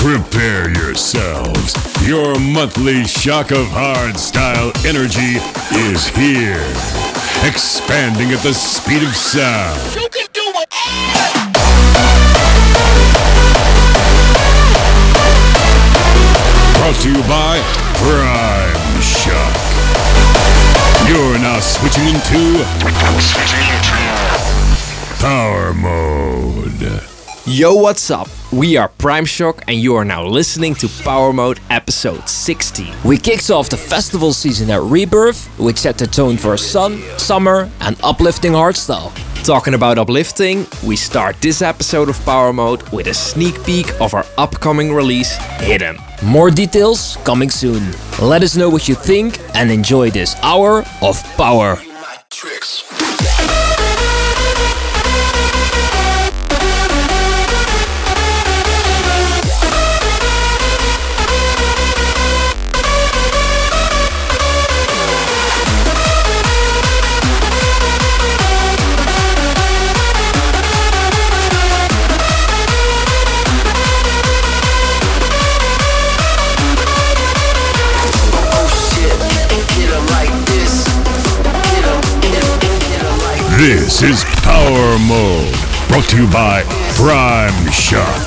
Prepare yourselves. Your monthly shock of hardstyle energy is here. Expanding at the speed of sound. You can do it. Brought to you by Primeshock. You're now switching into Power Mode. Yo, what's up? We are Primeshock, and you are now listening to Power Mode episode 16. We kicked off the festival season at Rebirth, which set the tone for sun, summer, and uplifting hardstyle. Talking about uplifting, we start this episode of Power Mode with a sneak peek of our upcoming release, Hidden. More details coming soon. Let us know what you think and enjoy this hour of power. This is Power Mode. Brought to you by Primeshock.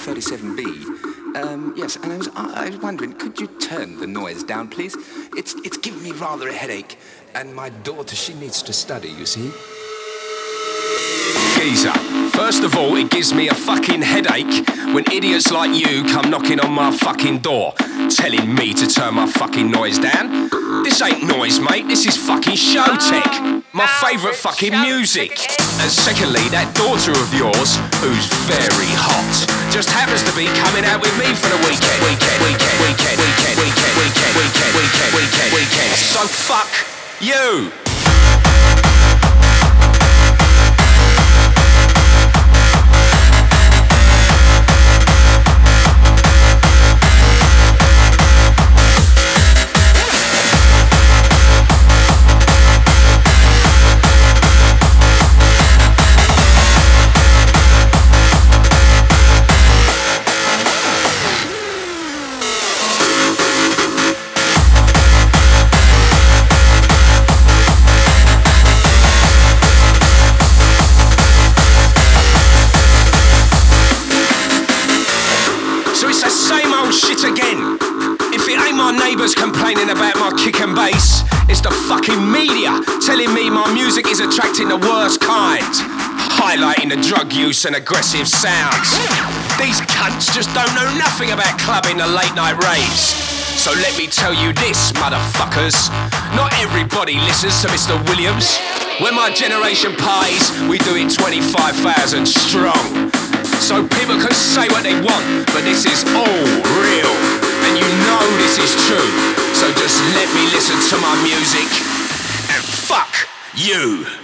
37B. Um, yes, and I was, I, was wondering, could you turn the noise down, please? It's, it's giving me rather a headache, and my daughter, she needs to study, you see. Geezer. First of all, it gives me a fucking headache when idiots like you come knocking on my fucking door, telling me to turn my fucking noise down. This ain't noise, mate. This is fucking Showtek. My favourite fucking music. And secondly, that daughter of yours, who's very hot, just happens to be coming out with me for the weekend. Weekend, weekend, weekend, weekend, weekend, weekend, weekend, weekend, weekend, weekend. So fuck you. Complaining about my kick and bass, it's the fucking media telling me my music is attracting the worst kind, highlighting the drug use and aggressive sounds. These cunts just don't know nothing about clubbing the late night raves. So let me tell you this, motherfuckers. Not everybody listens to Mr. Williams. When my generation pies, we do it 25,000 strong. So people can say what they want, but this is all real. And you know this is true. So just let me listen to my music. And fuck you.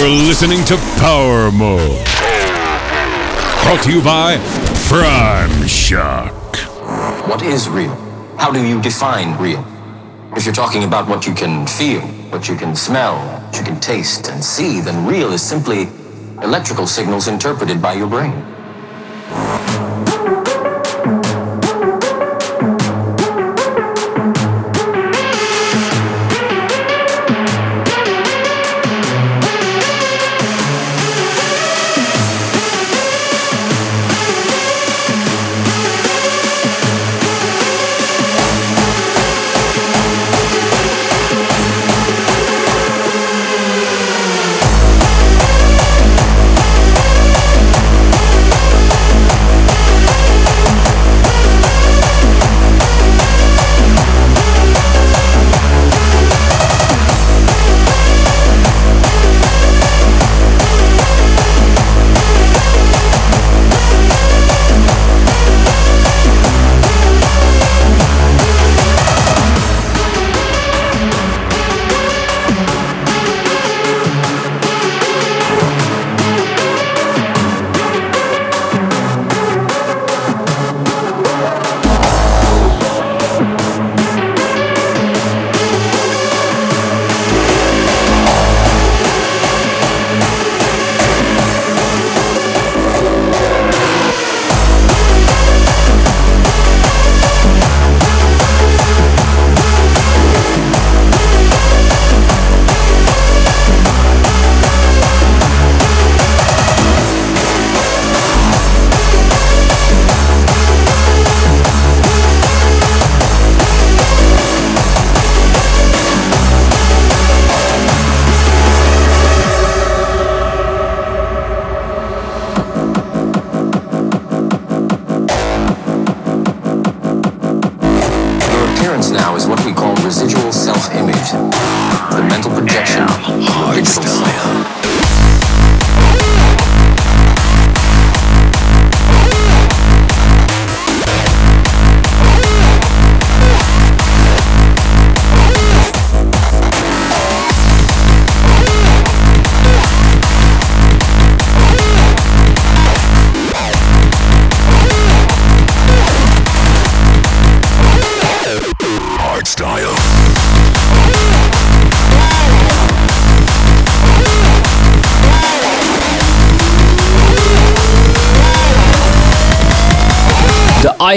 You're listening to Power Mode. Brought to you by Primeshock. What is real? How do you define real? If you're talking about what you can feel, what you can smell, what you can taste and see, then real is simply electrical signals interpreted by your brain.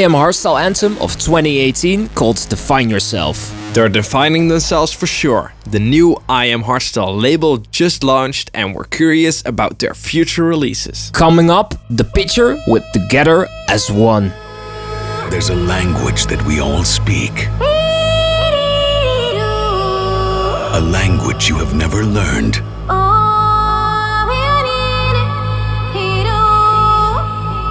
The I Am Hardstyle anthem of 2018 called Define Yourself. They're defining themselves for sure. The new I Am Hardstyle label just launched and we're curious about their future releases. Coming up, the Pitcher with Together as One. There's a language that we all speak. A language you have never learned.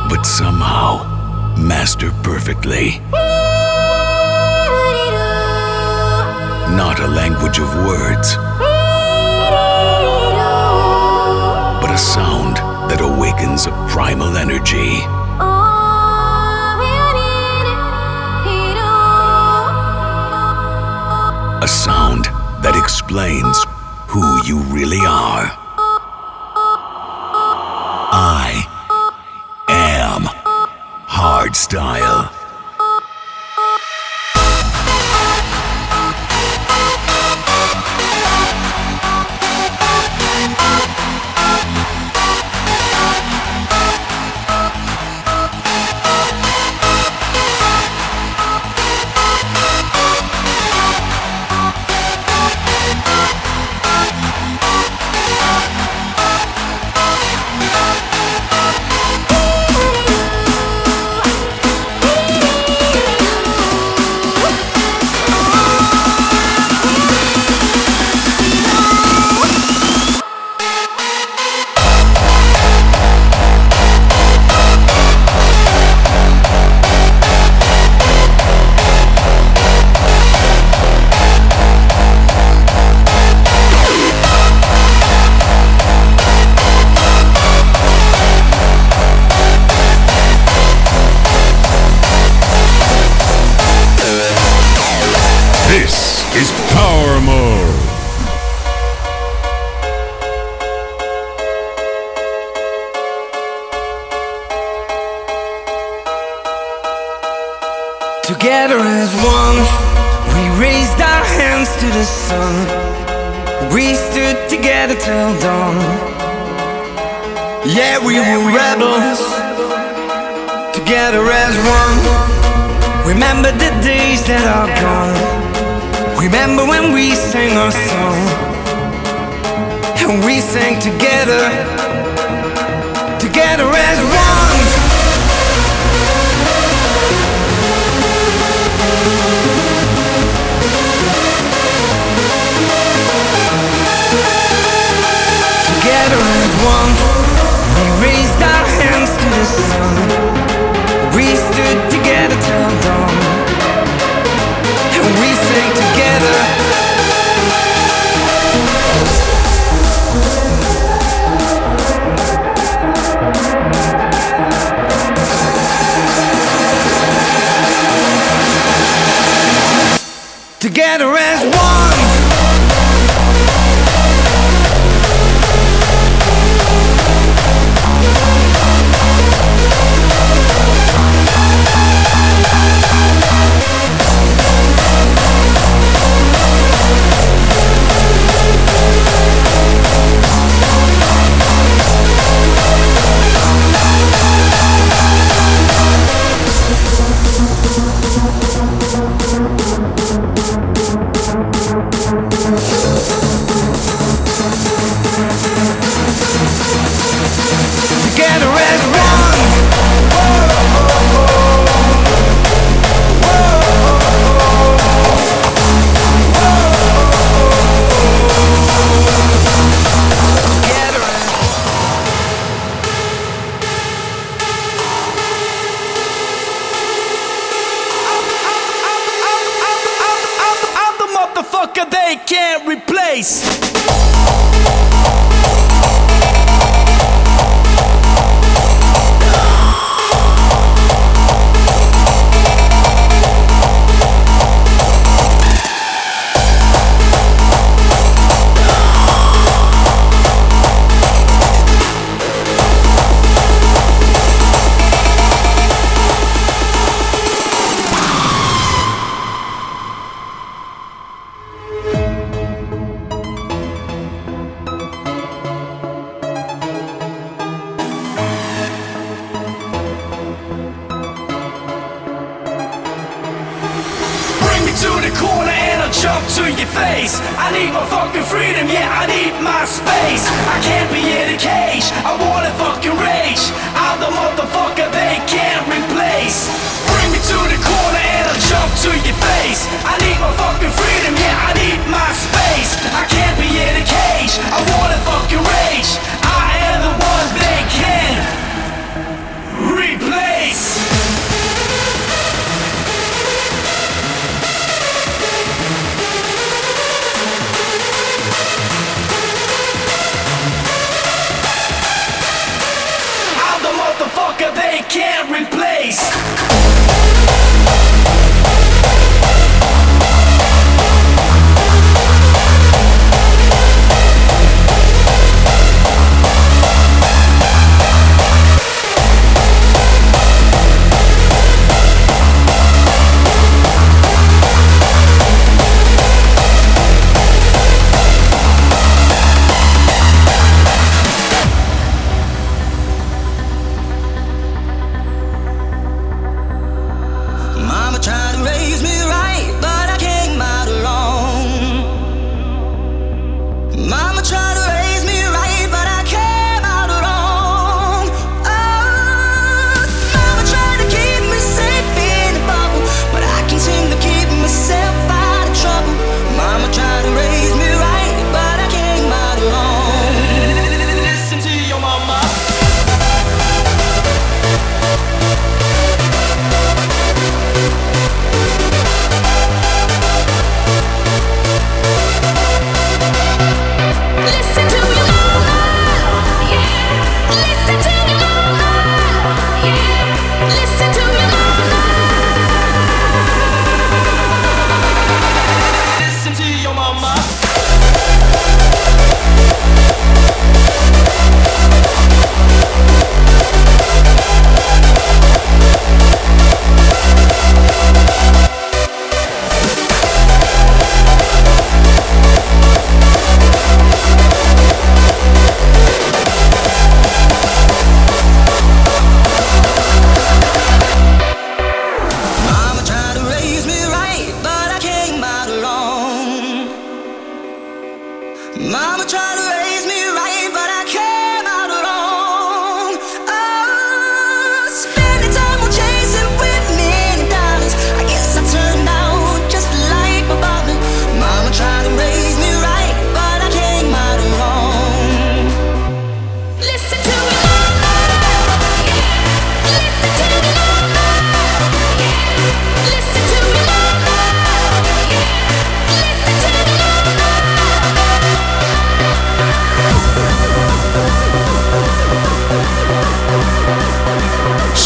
But somehow master perfectly. Not a language of words, but a sound that awakens a primal energy. A sound that explains who you really are. days that are gone. Remember when we sang our song and we sang together, together as one. Together as one, we raised our hands to the sun. We stood together till dawn together as one.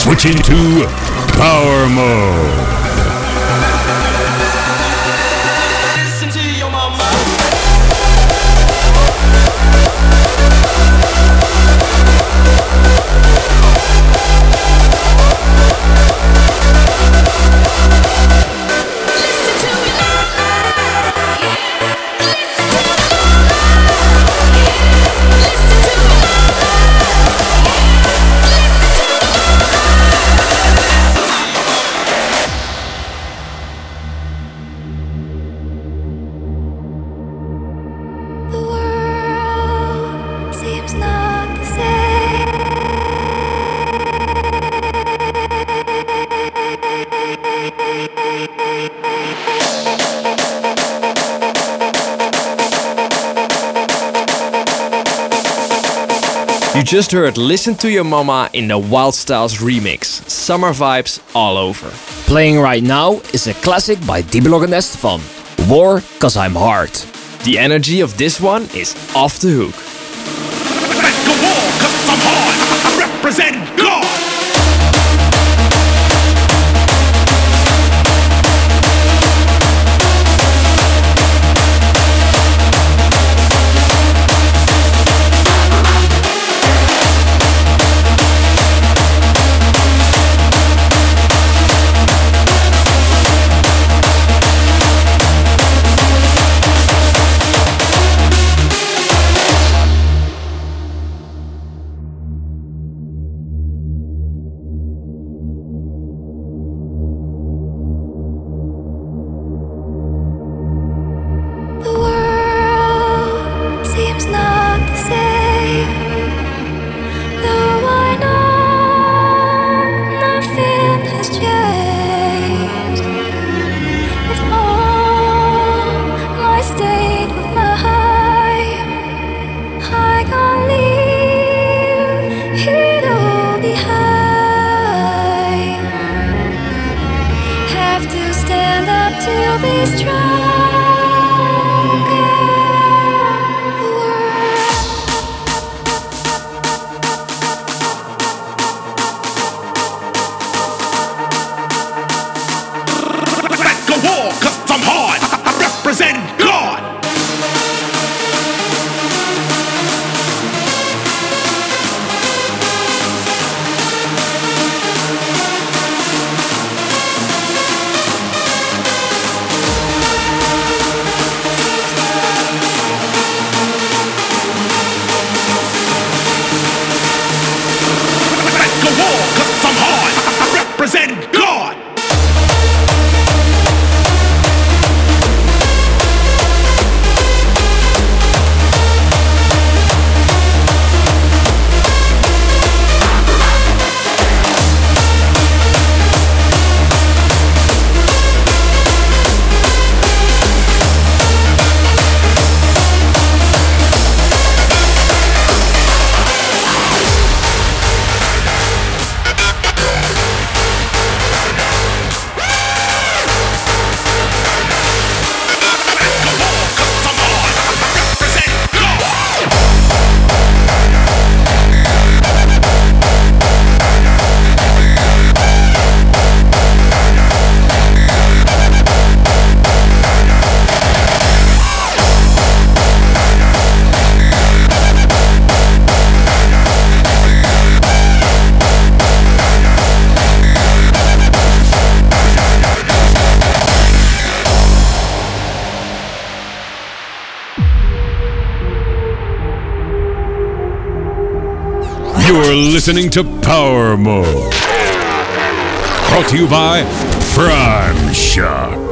Switching to Power Mode. Just heard Listen to Your Mama in the Wildstylez remix. Summer vibes all over. Playing right now is a classic by D-Block and S-te-Fan. War, cause I'm hard. The energy of this one is off the hook. Go war, cause I'm hard. I represent listening to Power Mode. Brought to you by Primeshock.「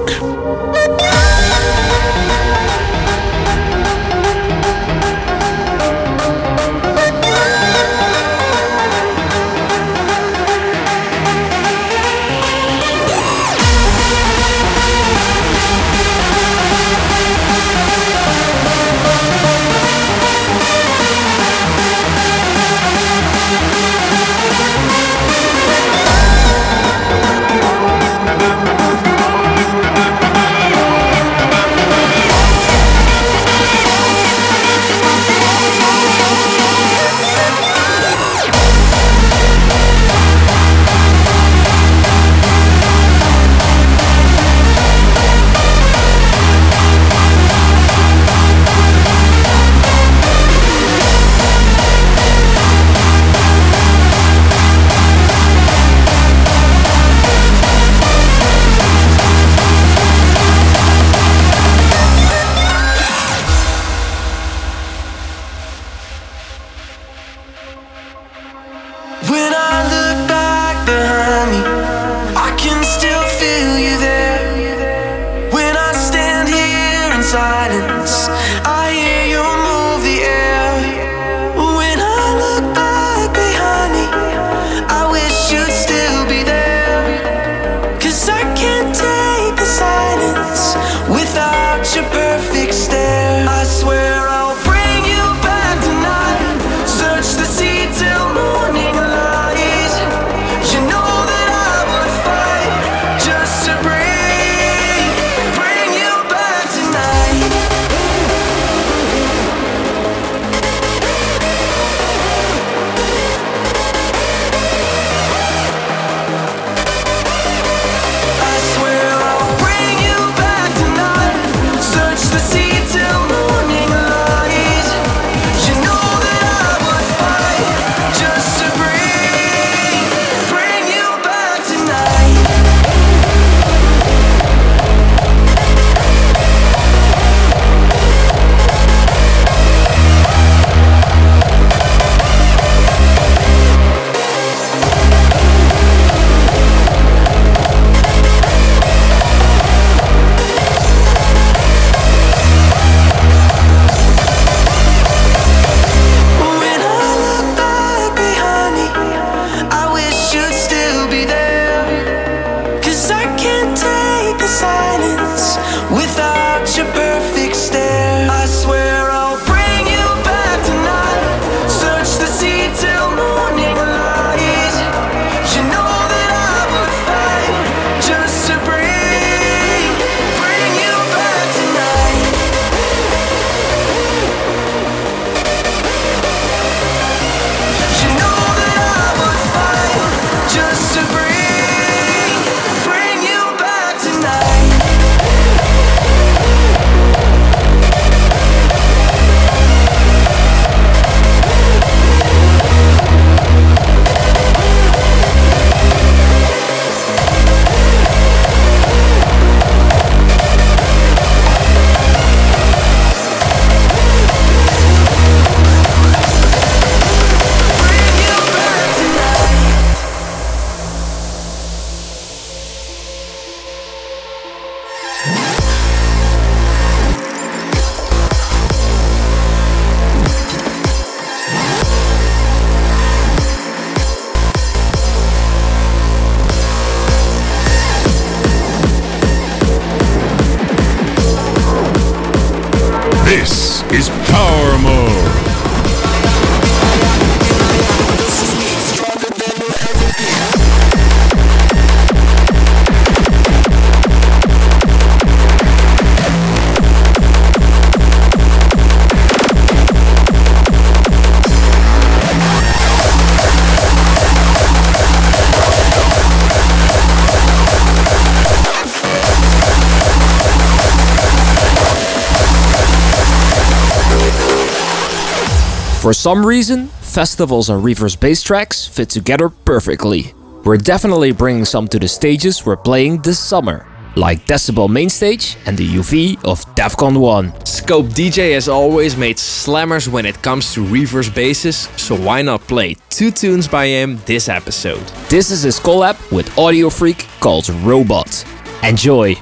some reason, festivals and reverse bass tracks fit together perfectly. We're definitely bringing some to the stages we're playing this summer, like Decibel Mainstage and the UV of Defqon.1. Scope DJ has always made slammers when it comes to reverse basses, so why not play two tunes by him this episode? This is his collab with Audiofreq called Robot. Enjoy!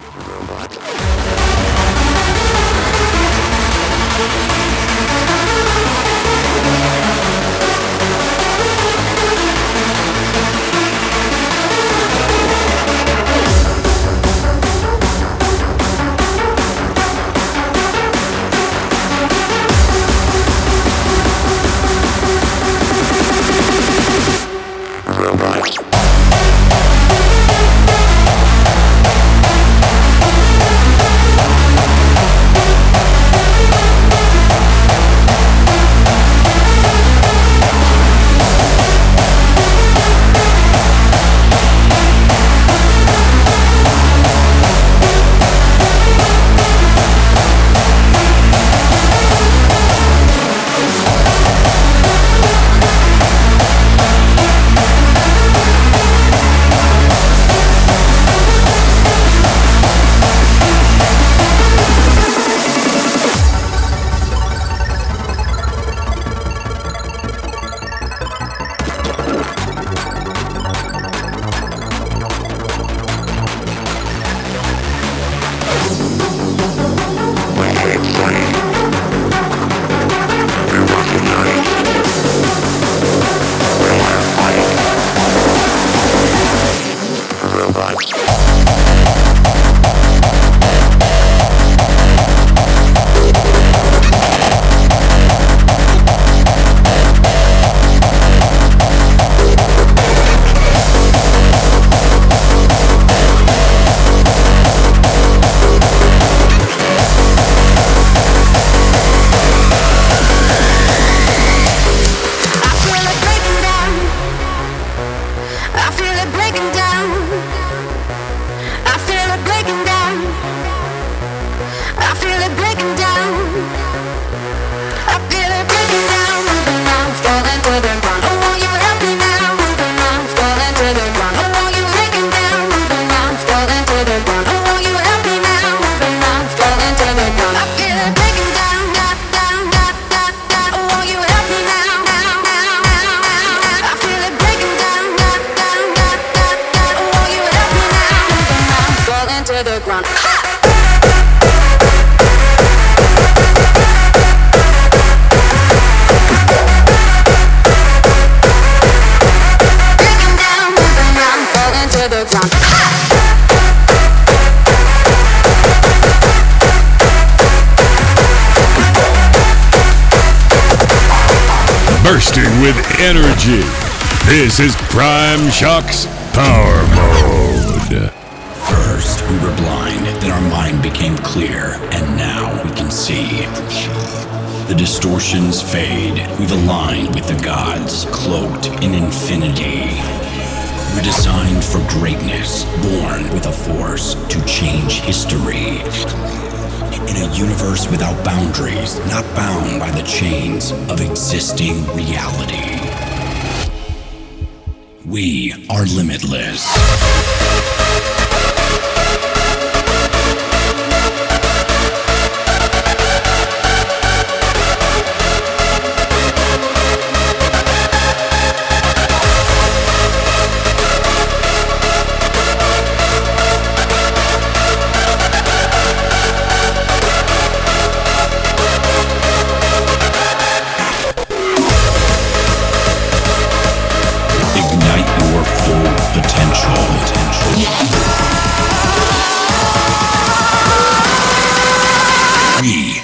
Energy. This is Primeshock's Power Mode. First, we were blind, then our mind became clear, and now we can see. The distortions fade. We've aligned with the gods, cloaked in infinity. We're designed for greatness, born with a force to change history. In a universe without boundaries, not bound by the chains of existing reality. We are limitless.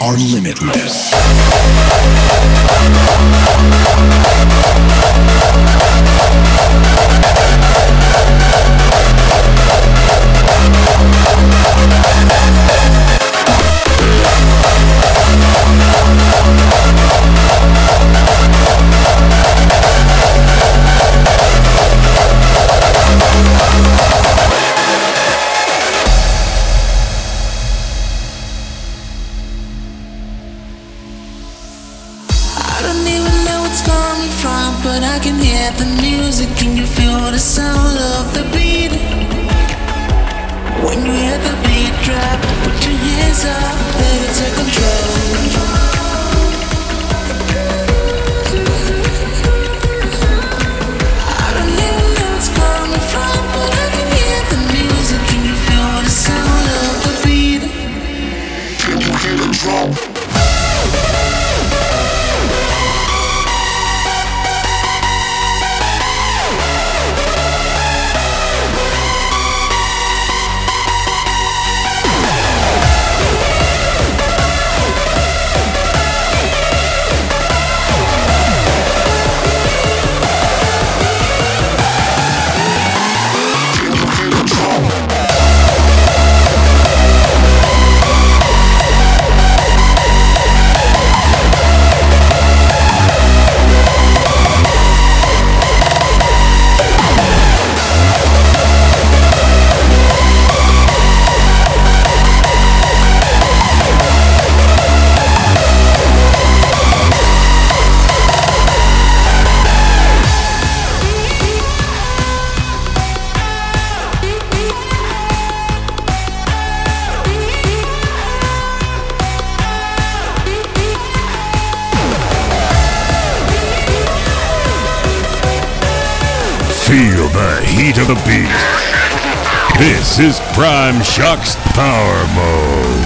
Are limitless. This is Primeshock's Power Mode.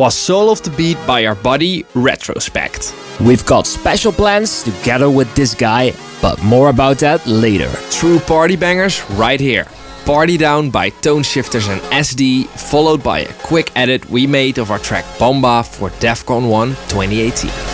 Was Soul of the Beat by our buddy Retrospect. We've got special plans together with this guy, but more about that later. True party bangers right here. Party Down by Toneshifterz and SD, followed by a quick edit we made of our track Bomba for Defqon.1 2018.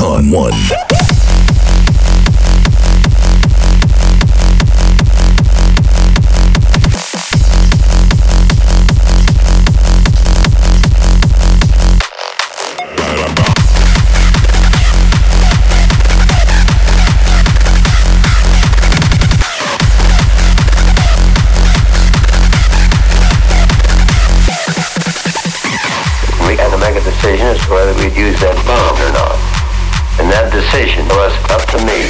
DEFCON 1. Decision was up to me.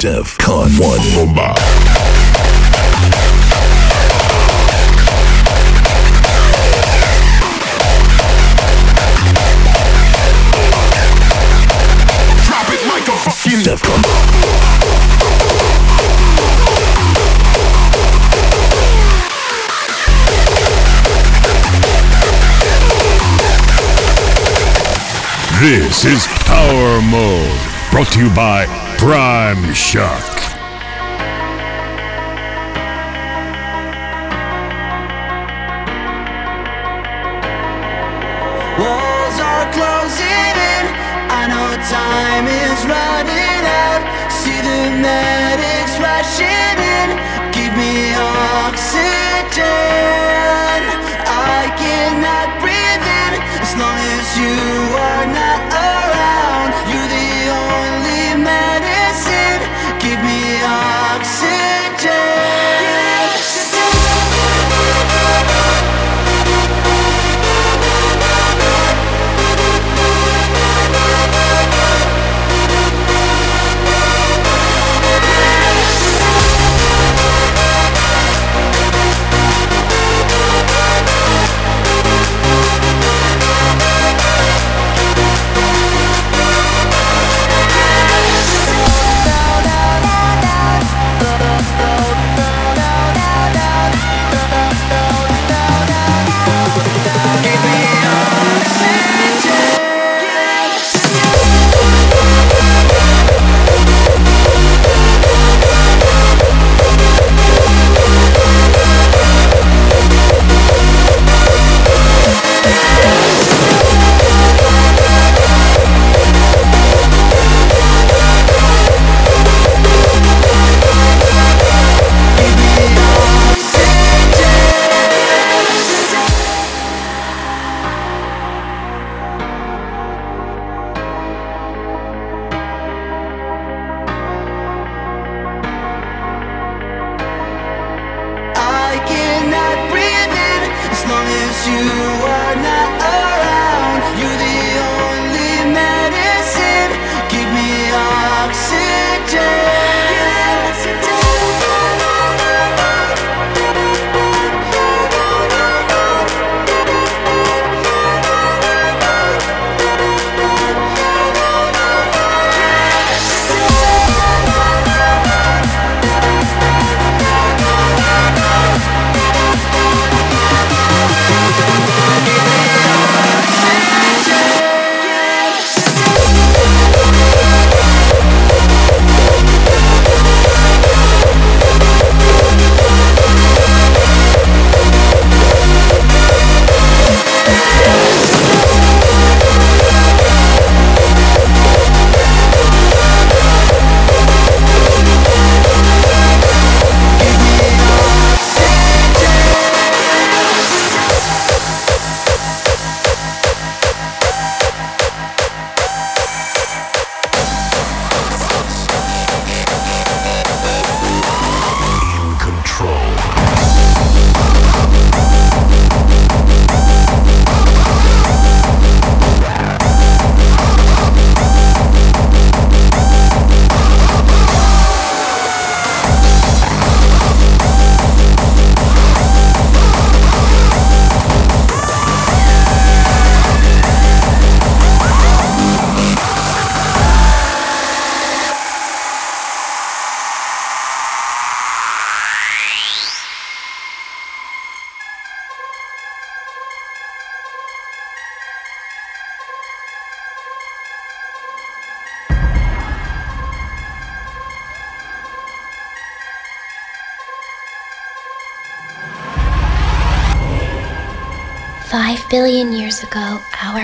Defqon.1 Bomba. Drop it like a fucking DEFCON. This is Power Mode, brought to you by Primeshock. Walls are closing in. I know time is running out. See the medics rushing in. Give me oxygen. I cannot breathe in as long as you are not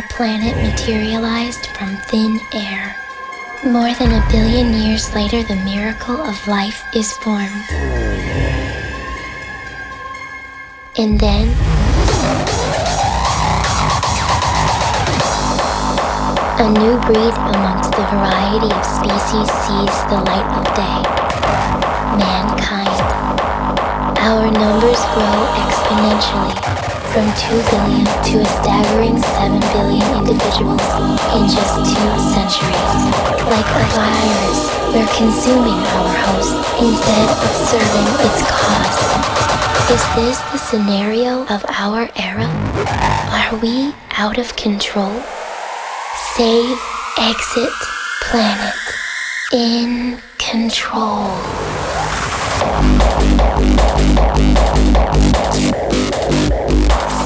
our planet materialized from thin air. More than a billion years later, the miracle of life is formed. And then, a new breed amongst the variety of species sees the light of day. Mankind. Our numbers grow exponentially from 2 billion to a staggering 7 billion individuals in just two centuries. Like a virus, we're consuming our host instead of serving its cause. Is this the scenario of our era? Are we out of control? Save, exit, planet. In control.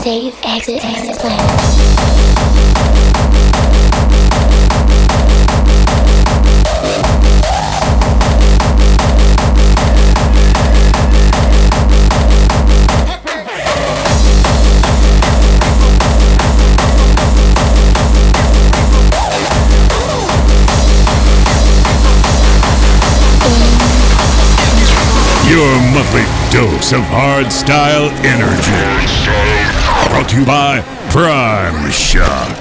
Save, exit, exit, planet. Your monthly dose of hardstyle energy. Brought to you by Primeshock.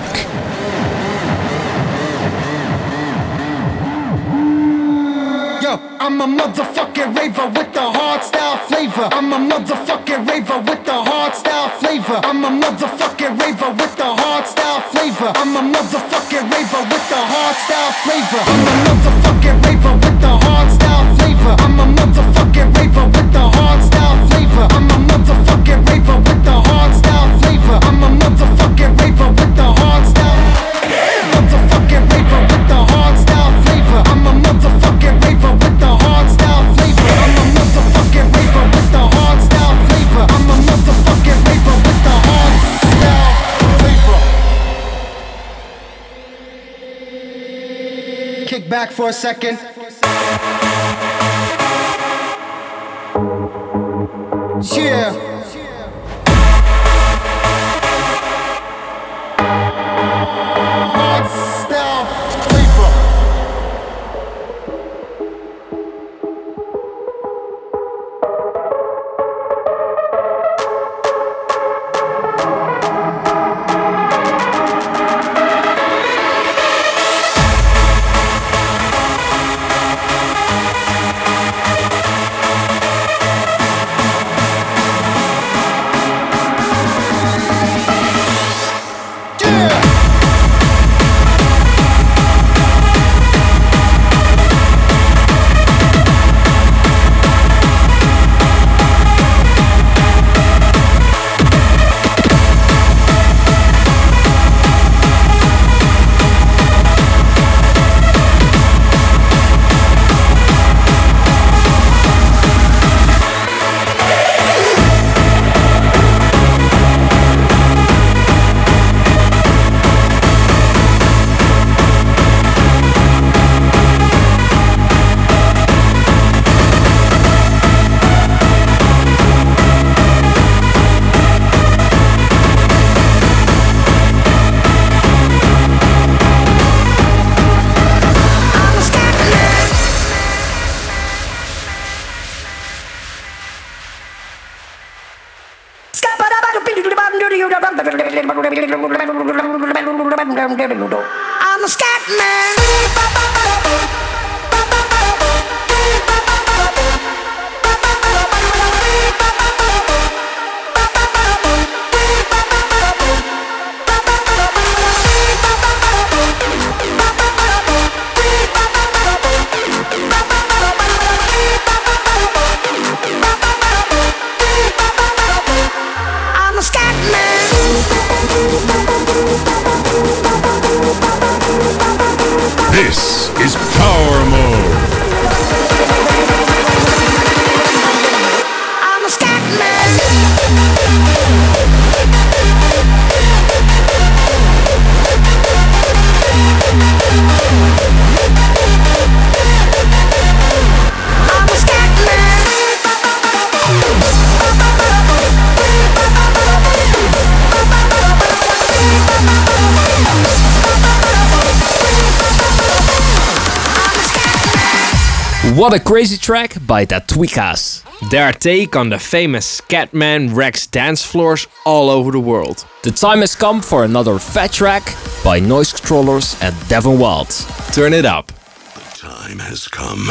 I'm a motherfucking raver with the hard style flavor. I'm a motherfucking raver with the hard style flavor. I'm a motherfucking raver with the hard style flavor. I'm a motherfucking raver with the hard style flavor. I'm a motherfucking raver with the hard style flavor. I'm a motherfucking raver with the hard style flavor. I'm a motherfucking raver with flavor. I'm a motherfucking raver with the hard style. Motherfucking raver with the hard style flavor. I'm a motherfucking raver with the hard style flavor. I'm a motherfucking raver with the hard style flavor. I'm a motherfucking raver with the hard style flavor. Kick back for a second. Yeah. What a crazy track by that Tweekaz. Their take on the famous Scatman wrecks dance floors all over the world. The time has come for another fat track by Noise Controllers and Devin Wild. Turn it up. The time has come.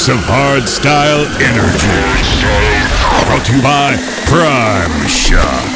Dose of hardstyle energy. Brought to you by Primeshock.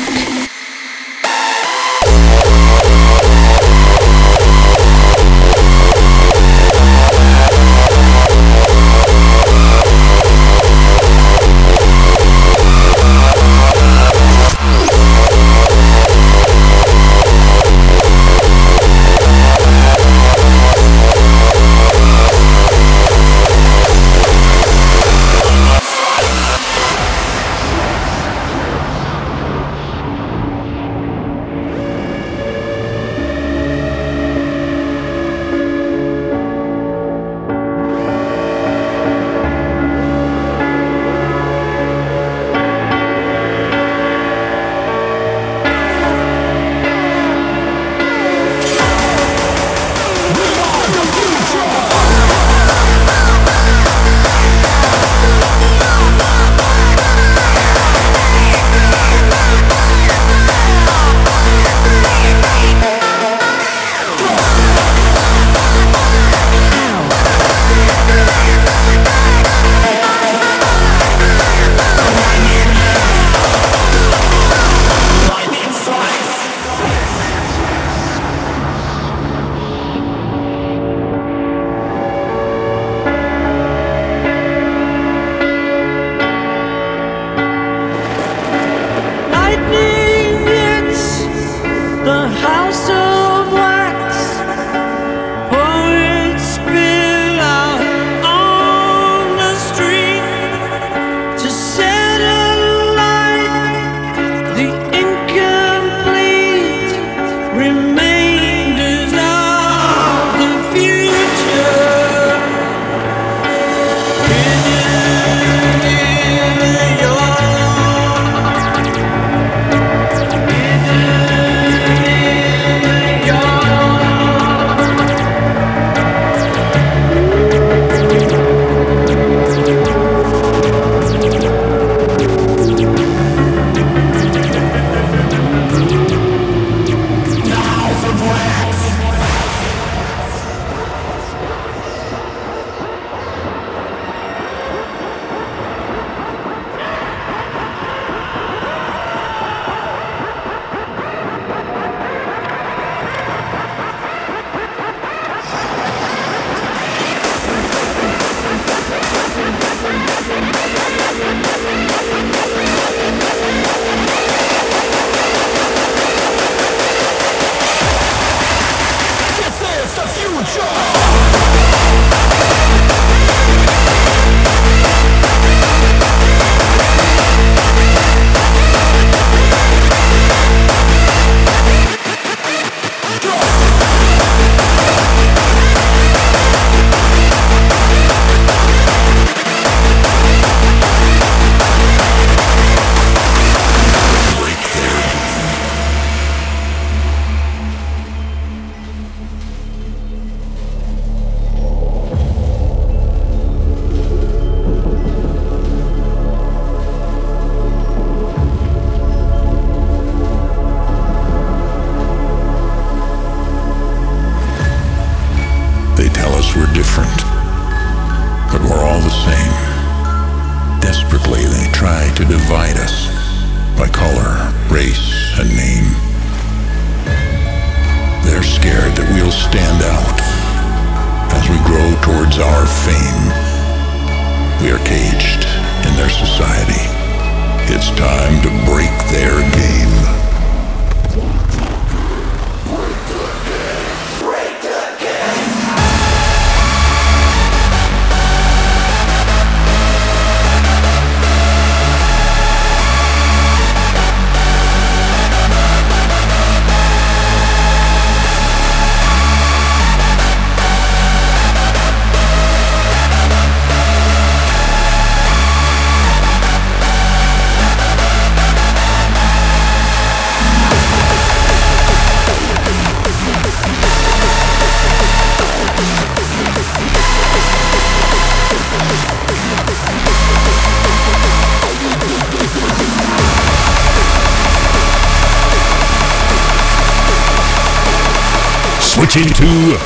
Switching to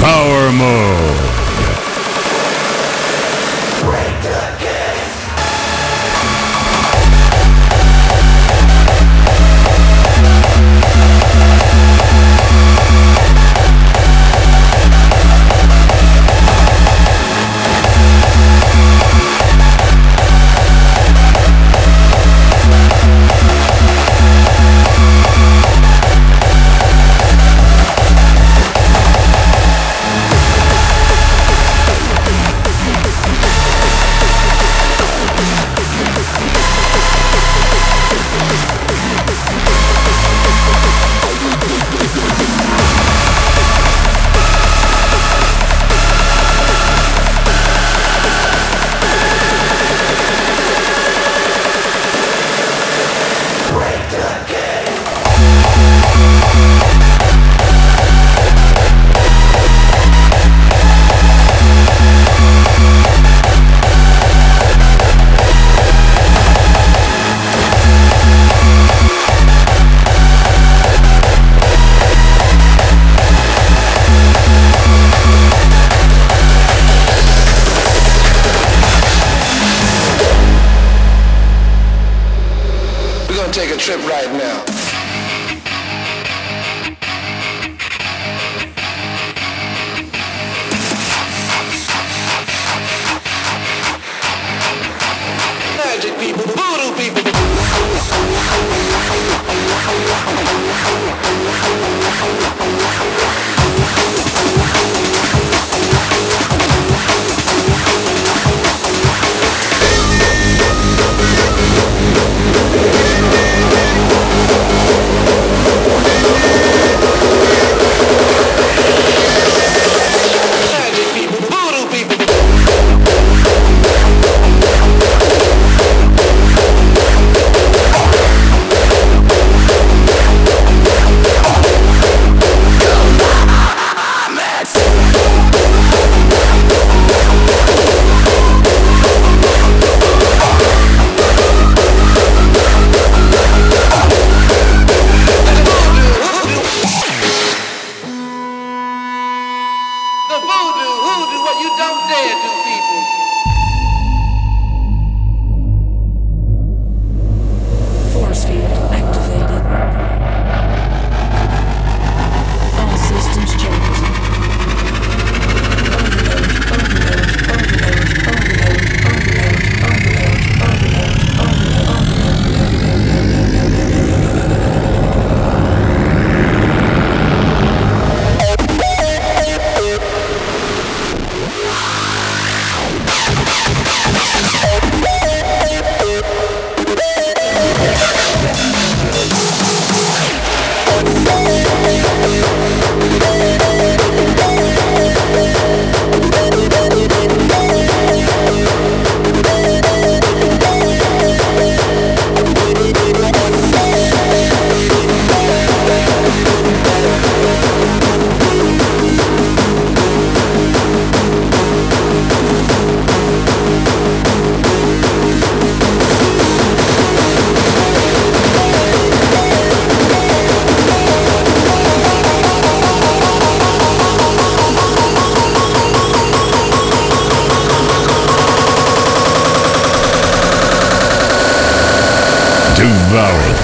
Power Mode.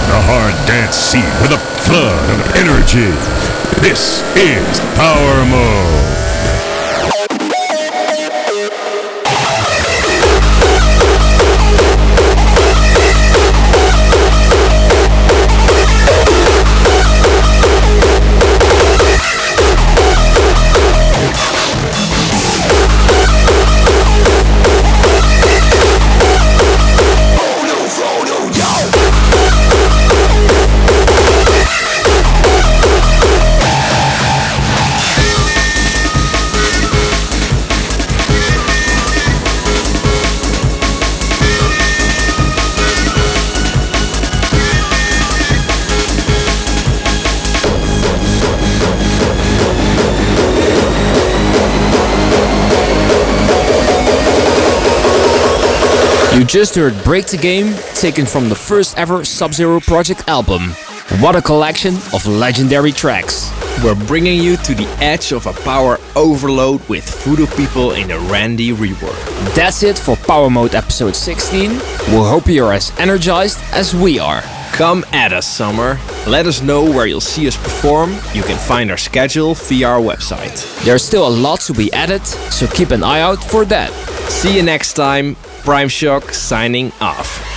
The hard dance scene with a flood of energy. This is Power Mode. Just heard Break the Game, taken from the first ever Sub Zero Project album. What a collection of legendary tracks. We're bringing you to the edge of a power overload with Voodoo People in the Randy rework. That's it for Power Mode episode 16. We hope you're as energized as we are. Come at us, Summer. Let us know where you'll see us perform. You can find our schedule via our website. There's still a lot to be added, so keep an eye out for that. See you next time. Primeshock signing off.